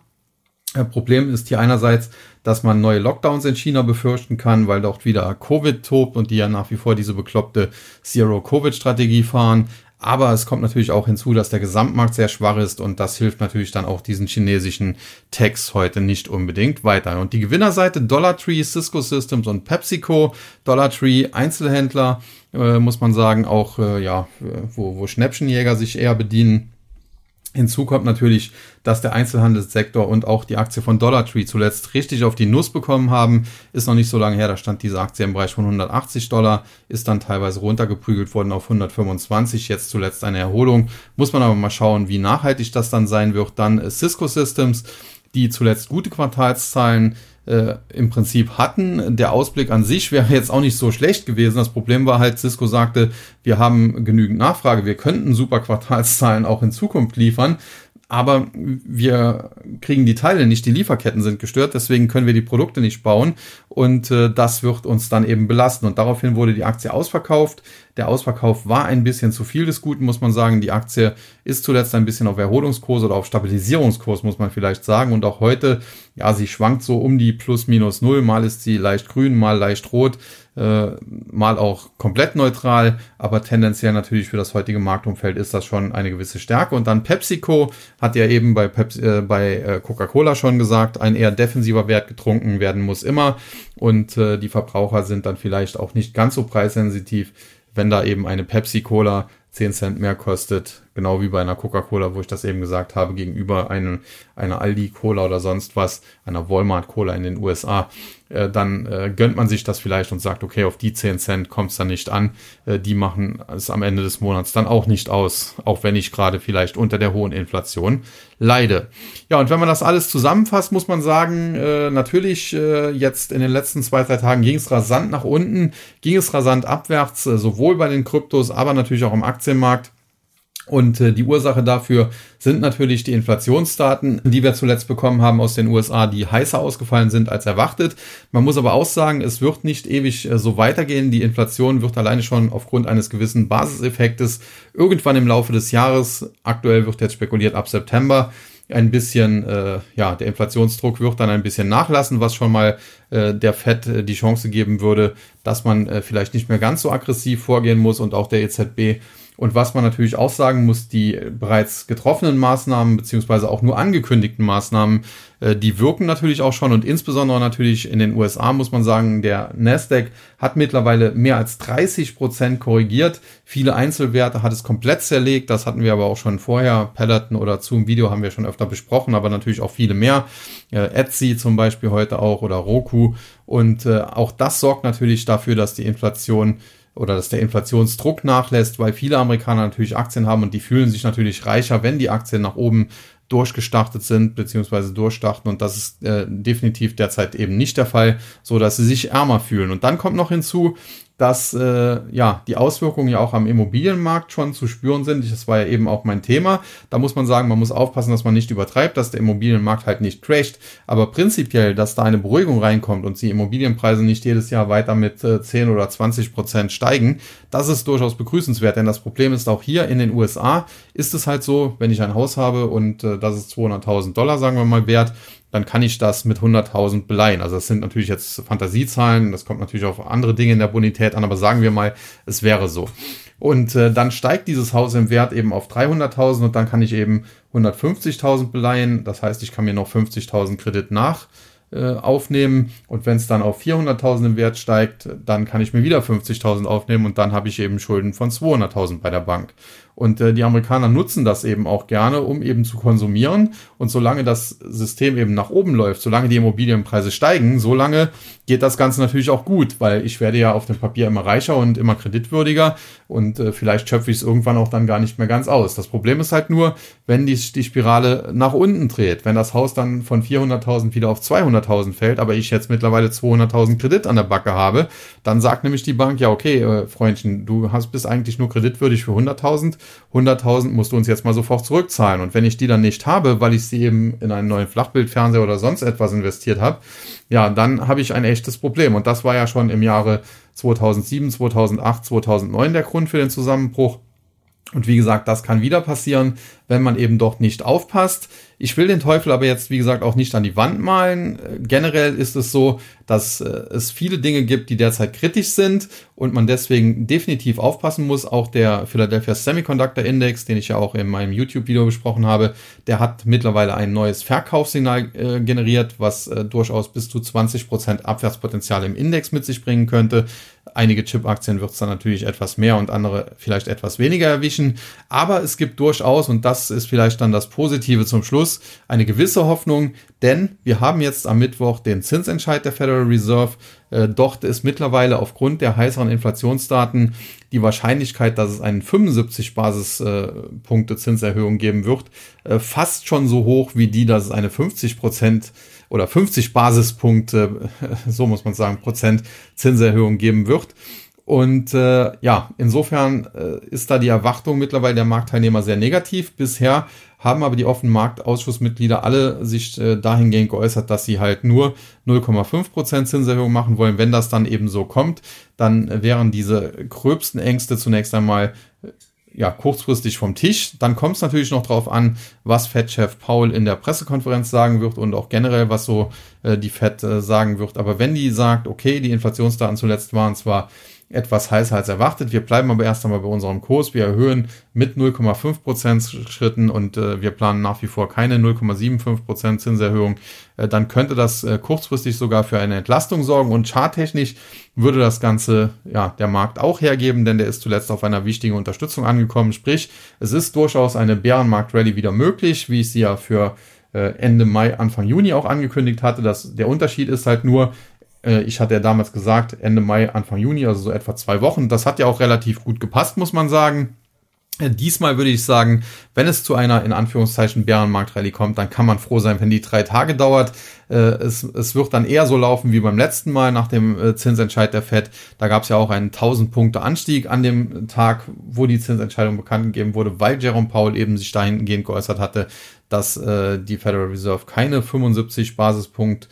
Problem ist hier einerseits, dass man neue Lockdowns in China befürchten kann, weil dort wieder Covid tobt und die ja nach wie vor diese bekloppte Zero-Covid-Strategie fahren. Aber es kommt natürlich auch hinzu, dass der Gesamtmarkt sehr schwach ist und das hilft natürlich dann auch diesen chinesischen Techs heute nicht unbedingt weiter. Und die Gewinnerseite Dollar Tree, Cisco Systems und PepsiCo. Dollar Tree Einzelhändler, äh, muss man sagen, auch äh, ja, wo, wo Schnäppchenjäger sich eher bedienen Hinzu kommt natürlich, dass der Einzelhandelssektor und auch die Aktie von Dollar Tree zuletzt richtig auf die Nuss bekommen haben. Ist noch nicht so lange her, da stand diese Aktie im Bereich von 180 Dollar, ist dann teilweise runtergeprügelt worden auf 125, jetzt zuletzt eine Erholung. Muss man aber mal schauen, wie nachhaltig das dann sein wird. Dann Cisco Systems, die zuletzt gute Quartalszahlen äh, im Prinzip hatten. Der Ausblick an sich wäre jetzt auch nicht so schlecht gewesen. Das Problem war halt, Cisco sagte, wir haben genügend Nachfrage, wir könnten super Quartalszahlen auch in Zukunft liefern aber wir kriegen die Teile nicht, die Lieferketten sind gestört, deswegen können wir die Produkte nicht bauen und äh, das wird uns dann eben belasten und daraufhin wurde die Aktie ausverkauft. Der Ausverkauf war ein bisschen zu viel des Guten, muss man sagen. Die Aktie ist zuletzt ein bisschen auf Erholungskurs oder auf Stabilisierungskurs, muss man vielleicht sagen. Und auch heute, ja, sie schwankt so um die plus minus null. Mal ist sie leicht grün, mal leicht rot äh, mal auch komplett neutral, aber tendenziell natürlich für das heutige Marktumfeld ist das schon eine gewisse Stärke. Und dann PepsiCo hat ja eben bei, Pepsi, äh, bei äh, Coca-Cola schon gesagt, ein eher defensiver Wert getrunken werden muss immer. Und äh, die Verbraucher sind dann vielleicht auch nicht ganz so preissensitiv, wenn da eben eine Pepsi-Cola 10 Cent mehr kostet, genau wie bei einer Coca-Cola, wo ich das eben gesagt habe, gegenüber einem, einer Aldi-Cola oder sonst was, einer Walmart-Cola in den USA, äh, dann äh, gönnt man sich das vielleicht und sagt, okay, auf die 10 Cent kommt es dann nicht an. Äh, die machen es am Ende des Monats dann auch nicht aus, auch wenn ich gerade vielleicht unter der hohen Inflation leide. Ja, und wenn man das alles zusammenfasst, muss man sagen, äh, natürlich äh, jetzt in den letzten zwei, drei Tagen ging es rasant nach unten, ging es rasant abwärts, äh, sowohl bei den Kryptos, aber natürlich auch im Aktienmarkt. Und äh, die Ursache dafür sind natürlich die Inflationsdaten, die wir zuletzt bekommen haben aus den USA, die heißer ausgefallen sind als erwartet. Man muss aber auch sagen, es wird nicht ewig äh, so weitergehen. Die Inflation wird alleine schon aufgrund eines gewissen Basiseffektes irgendwann im Laufe des Jahres, aktuell wird jetzt spekuliert ab September, ein bisschen, äh, ja, der Inflationsdruck wird dann ein bisschen nachlassen, was schon mal äh, der FED äh, die Chance geben würde, dass man äh, vielleicht nicht mehr ganz so aggressiv vorgehen muss und auch der EZB und was man natürlich auch sagen muss, die bereits getroffenen Maßnahmen beziehungsweise auch nur angekündigten Maßnahmen, äh, die wirken natürlich auch schon und insbesondere natürlich in den USA muss man sagen, der Nasdaq hat mittlerweile mehr als 30 Prozent korrigiert. Viele Einzelwerte hat es komplett zerlegt. Das hatten wir aber auch schon vorher. Peloton oder Zoom Video haben wir schon öfter besprochen, aber natürlich auch viele mehr. Äh, Etsy zum Beispiel heute auch oder Roku. Und äh, auch das sorgt natürlich dafür, dass die Inflation oder dass der Inflationsdruck nachlässt, weil viele Amerikaner natürlich Aktien haben und die fühlen sich natürlich reicher, wenn die Aktien nach oben durchgestartet sind beziehungsweise durchstarten und das ist äh, definitiv derzeit eben nicht der Fall, so dass sie sich ärmer fühlen. Und dann kommt noch hinzu, dass äh, ja die Auswirkungen ja auch am Immobilienmarkt schon zu spüren sind. Das war ja eben auch mein Thema. Da muss man sagen, man muss aufpassen, dass man nicht übertreibt, dass der Immobilienmarkt halt nicht crasht. Aber prinzipiell, dass da eine Beruhigung reinkommt und die Immobilienpreise nicht jedes Jahr weiter mit äh, 10 oder 20 Prozent steigen, das ist durchaus begrüßenswert. Denn das Problem ist auch hier in den USA ist es halt so, wenn ich ein Haus habe und äh, das ist 200.000 Dollar, sagen wir mal, wert, dann kann ich das mit 100.000 beleihen. Also das sind natürlich jetzt Fantasiezahlen, das kommt natürlich auf andere Dinge in der Bonität an, aber sagen wir mal, es wäre so. Und äh, dann steigt dieses Haus im Wert eben auf 300.000 und dann kann ich eben 150.000 beleihen. Das heißt, ich kann mir noch 50.000 Kredit nach äh, aufnehmen und wenn es dann auf 400.000 im Wert steigt, dann kann ich mir wieder 50.000 aufnehmen und dann habe ich eben Schulden von 200.000 bei der Bank. Und äh, die Amerikaner nutzen das eben auch gerne, um eben zu konsumieren. Und solange das System eben nach oben läuft, solange die Immobilienpreise steigen, solange geht das Ganze natürlich auch gut, weil ich werde ja auf dem Papier immer reicher und immer kreditwürdiger und äh, vielleicht schöpfe ich es irgendwann auch dann gar nicht mehr ganz aus. Das Problem ist halt nur, wenn die, die Spirale nach unten dreht, wenn das Haus dann von 400.000 wieder auf 200.000 fällt, aber ich jetzt mittlerweile 200.000 Kredit an der Backe habe, dann sagt nämlich die Bank, ja okay, äh, Freundchen, du hast bist eigentlich nur kreditwürdig für 100.000 100.000 musst du uns jetzt mal sofort zurückzahlen. Und wenn ich die dann nicht habe, weil ich sie eben in einen neuen Flachbildfernseher oder sonst etwas investiert habe, ja, dann habe ich ein echtes Problem. Und das war ja schon im Jahre 2007, 2008, 2009 der Grund für den Zusammenbruch. Und wie gesagt, das kann wieder passieren, wenn man eben dort nicht aufpasst. Ich will den Teufel aber jetzt, wie gesagt, auch nicht an die Wand malen. Generell ist es so, dass äh, es viele Dinge gibt, die derzeit kritisch sind und man deswegen definitiv aufpassen muss. Auch der Philadelphia Semiconductor Index, den ich ja auch in meinem YouTube-Video besprochen habe, der hat mittlerweile ein neues Verkaufssignal äh, generiert, was äh, durchaus bis zu 20 Prozent Abwärtspotenzial im Index mit sich bringen könnte. Einige Chip-Aktien wird es dann natürlich etwas mehr und andere vielleicht etwas weniger erwischen. Aber es gibt durchaus, und das ist vielleicht dann das Positive zum Schluss, eine gewisse Hoffnung, denn wir haben jetzt am Mittwoch den Zinsentscheid der Federal Reserve. Äh, dort ist mittlerweile aufgrund der heißeren Inflationsdaten die Wahrscheinlichkeit, dass es einen 75 Basispunkte Zinserhöhung geben wird, äh, fast schon so hoch wie die, dass es eine 50 Prozent oder 50 Basispunkte, so muss man sagen, Prozent Zinserhöhung geben wird. Und äh, ja, insofern äh, ist da die Erwartung mittlerweile der Marktteilnehmer sehr negativ. Bisher haben aber die offenen Marktausschussmitglieder alle sich äh, dahingehend geäußert, dass sie halt nur 0,5% Zinserhöhung machen wollen. Wenn das dann eben so kommt, dann wären diese gröbsten Ängste zunächst einmal äh, ja, kurzfristig vom Tisch. Dann kommt es natürlich noch darauf an, was Fed-Chef Paul in der Pressekonferenz sagen wird und auch generell, was so äh, die Fed äh, sagen wird. Aber wenn die sagt, okay, die Inflationsdaten zuletzt waren zwar etwas heißer als erwartet. Wir bleiben aber erst einmal bei unserem Kurs. Wir erhöhen mit 0,5% Schritten und äh, wir planen nach wie vor keine 0,75% Zinserhöhung. Äh, dann könnte das äh, kurzfristig sogar für eine Entlastung sorgen und charttechnisch würde das Ganze ja der Markt auch hergeben, denn der ist zuletzt auf einer wichtigen Unterstützung angekommen. Sprich, es ist durchaus eine Bärenmarkt-Rallye wieder möglich, wie ich sie ja für äh, Ende Mai, Anfang Juni auch angekündigt hatte. Das, der Unterschied ist halt nur, ich hatte ja damals gesagt, Ende Mai, Anfang Juni, also so etwa zwei Wochen. Das hat ja auch relativ gut gepasst, muss man sagen. Äh, diesmal würde ich sagen, wenn es zu einer in Anführungszeichen Bärenmarktrallye kommt, dann kann man froh sein, wenn die drei Tage dauert. Äh, es, es wird dann eher so laufen wie beim letzten Mal nach dem äh, Zinsentscheid der FED. Da gab es ja auch einen 1000 Punkte Anstieg an dem Tag, wo die Zinsentscheidung bekannt gegeben wurde, weil Jerome Powell eben sich dahingehend geäußert hatte, dass die Federal Reserve keine 75 Basispunkt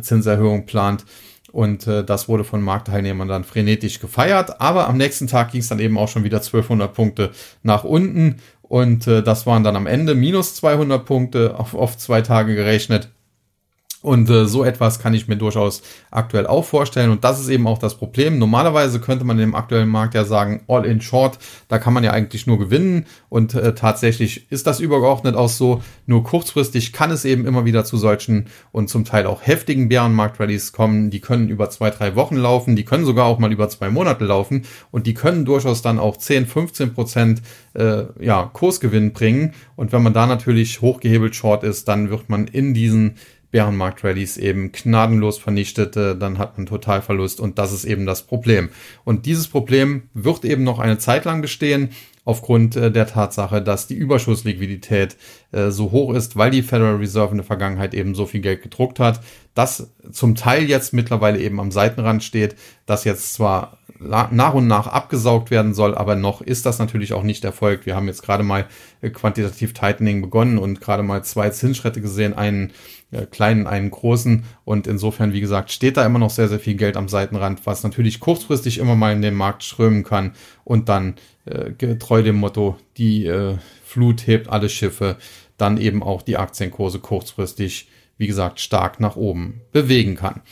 Zinserhöhung plant. Und äh, das wurde von Marktteilnehmern dann frenetisch gefeiert. Aber am nächsten Tag ging es dann eben auch schon wieder 1200 Punkte nach unten. Und äh, das waren dann am Ende minus 200 Punkte auf, auf zwei Tage gerechnet. Und äh, so etwas kann ich mir durchaus aktuell auch vorstellen. Und das ist eben auch das Problem. Normalerweise könnte man im aktuellen Markt ja sagen, all in short, da kann man ja eigentlich nur gewinnen. Und äh, tatsächlich ist das übergeordnet auch so. Nur kurzfristig kann es eben immer wieder zu solchen und zum Teil auch heftigen Bärenmarkt-Rallies kommen. Die können über zwei, drei Wochen laufen. Die können sogar auch mal über zwei Monate laufen. Und die können durchaus dann auch 10, 15 Prozent äh, ja, Kursgewinn bringen. Und wenn man da natürlich hochgehebelt short ist, dann wird man in diesen Bärenmarkt-Rallies eben gnadenlos vernichtete, dann hat man Totalverlust und das ist eben das Problem. Und dieses Problem wird eben noch eine Zeit lang bestehen aufgrund äh, der Tatsache, dass die Überschussliquidität äh, so hoch ist, weil die Federal Reserve in der Vergangenheit eben so viel Geld gedruckt hat, das zum Teil jetzt mittlerweile eben am Seitenrand steht, das jetzt zwar nach und nach abgesaugt werden soll, aber noch ist das natürlich auch nicht erfolgt. Wir haben jetzt gerade mal äh, quantitativ Tightening begonnen und gerade mal zwei Zinsschritte gesehen, einen äh, kleinen, einen großen und insofern, wie gesagt, steht da immer noch sehr, sehr viel Geld am Seitenrand, was natürlich kurzfristig immer mal in den Markt strömen kann und dann äh, getreu dem Motto, die äh, Flut hebt alle Schiffe, dann eben auch die Aktienkurse kurzfristig wie gesagt, stark nach oben bewegen kann.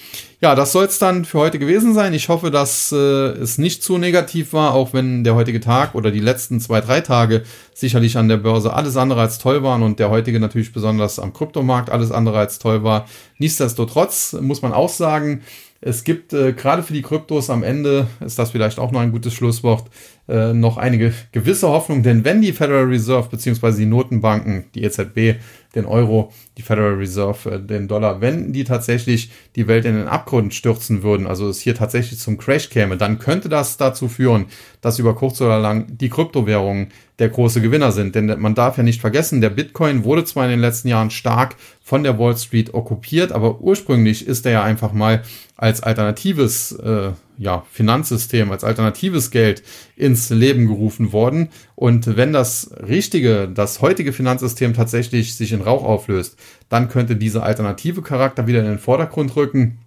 Ja, das soll es dann für heute gewesen sein. Ich hoffe, dass äh, es nicht zu negativ war, auch wenn der heutige Tag oder die letzten zwei, drei Tage sicherlich an der Börse alles andere als toll waren und der heutige natürlich besonders am Kryptomarkt alles andere als toll war. Nichtsdestotrotz muss man auch sagen, es gibt äh, gerade für die Kryptos am Ende, ist das vielleicht auch noch ein gutes Schlusswort, äh, noch einige gewisse Hoffnung, denn wenn die Federal Reserve bzw. die Notenbanken, die EZB, den Euro, die Federal Reserve, äh, den Dollar, wenn die tatsächlich die Welt in den Abgrund stürzen würden, also es hier tatsächlich zum Crash käme, dann könnte das dazu führen, dass über kurz oder lang die Kryptowährungen der große Gewinner sind. Denn man darf ja nicht vergessen, der Bitcoin wurde zwar in den letzten Jahren stark von der Wall Street okkupiert, aber ursprünglich ist er ja einfach mal als alternatives äh, ja, Finanzsystem, als alternatives Geld ins Leben gerufen worden. Und wenn das richtige, das heutige Finanzsystem tatsächlich sich in Rauch auflöst, dann könnte dieser alternative Charakter wieder in den Vordergrund rücken.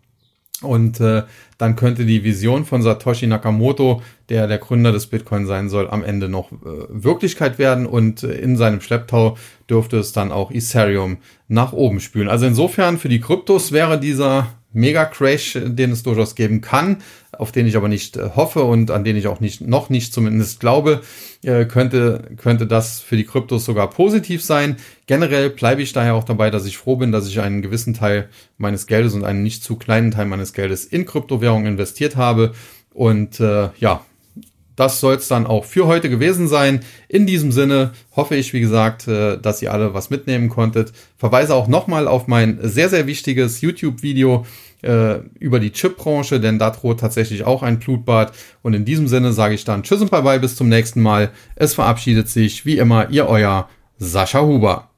Und äh, dann könnte die Vision von Satoshi Nakamoto, der der Gründer des Bitcoin sein soll, am Ende noch äh, Wirklichkeit werden. Und äh, in seinem Schlepptau dürfte es dann auch Ethereum nach oben spülen. Also insofern für die Kryptos wäre dieser Mega-Crash, den es durchaus geben kann, auf den ich aber nicht äh, hoffe und an den ich auch nicht, noch nicht zumindest glaube, äh, könnte, könnte das für die Kryptos sogar positiv sein. Generell bleibe ich daher auch dabei, dass ich froh bin, dass ich einen gewissen Teil meines Geldes und einen nicht zu kleinen Teil meines Geldes in Kryptowährungen investiert habe. Und äh, ja, das soll es dann auch für heute gewesen sein. In diesem Sinne hoffe ich, wie gesagt, äh, dass ihr alle was mitnehmen konntet. Verweise auch nochmal auf mein sehr, sehr wichtiges YouTube-Video äh, über die Chipbranche, denn da droht tatsächlich auch ein Blutbad. Und in diesem Sinne sage ich dann Tschüss und Bye-bye, bis zum nächsten Mal. Es verabschiedet sich wie immer Ihr euer Sascha Huber.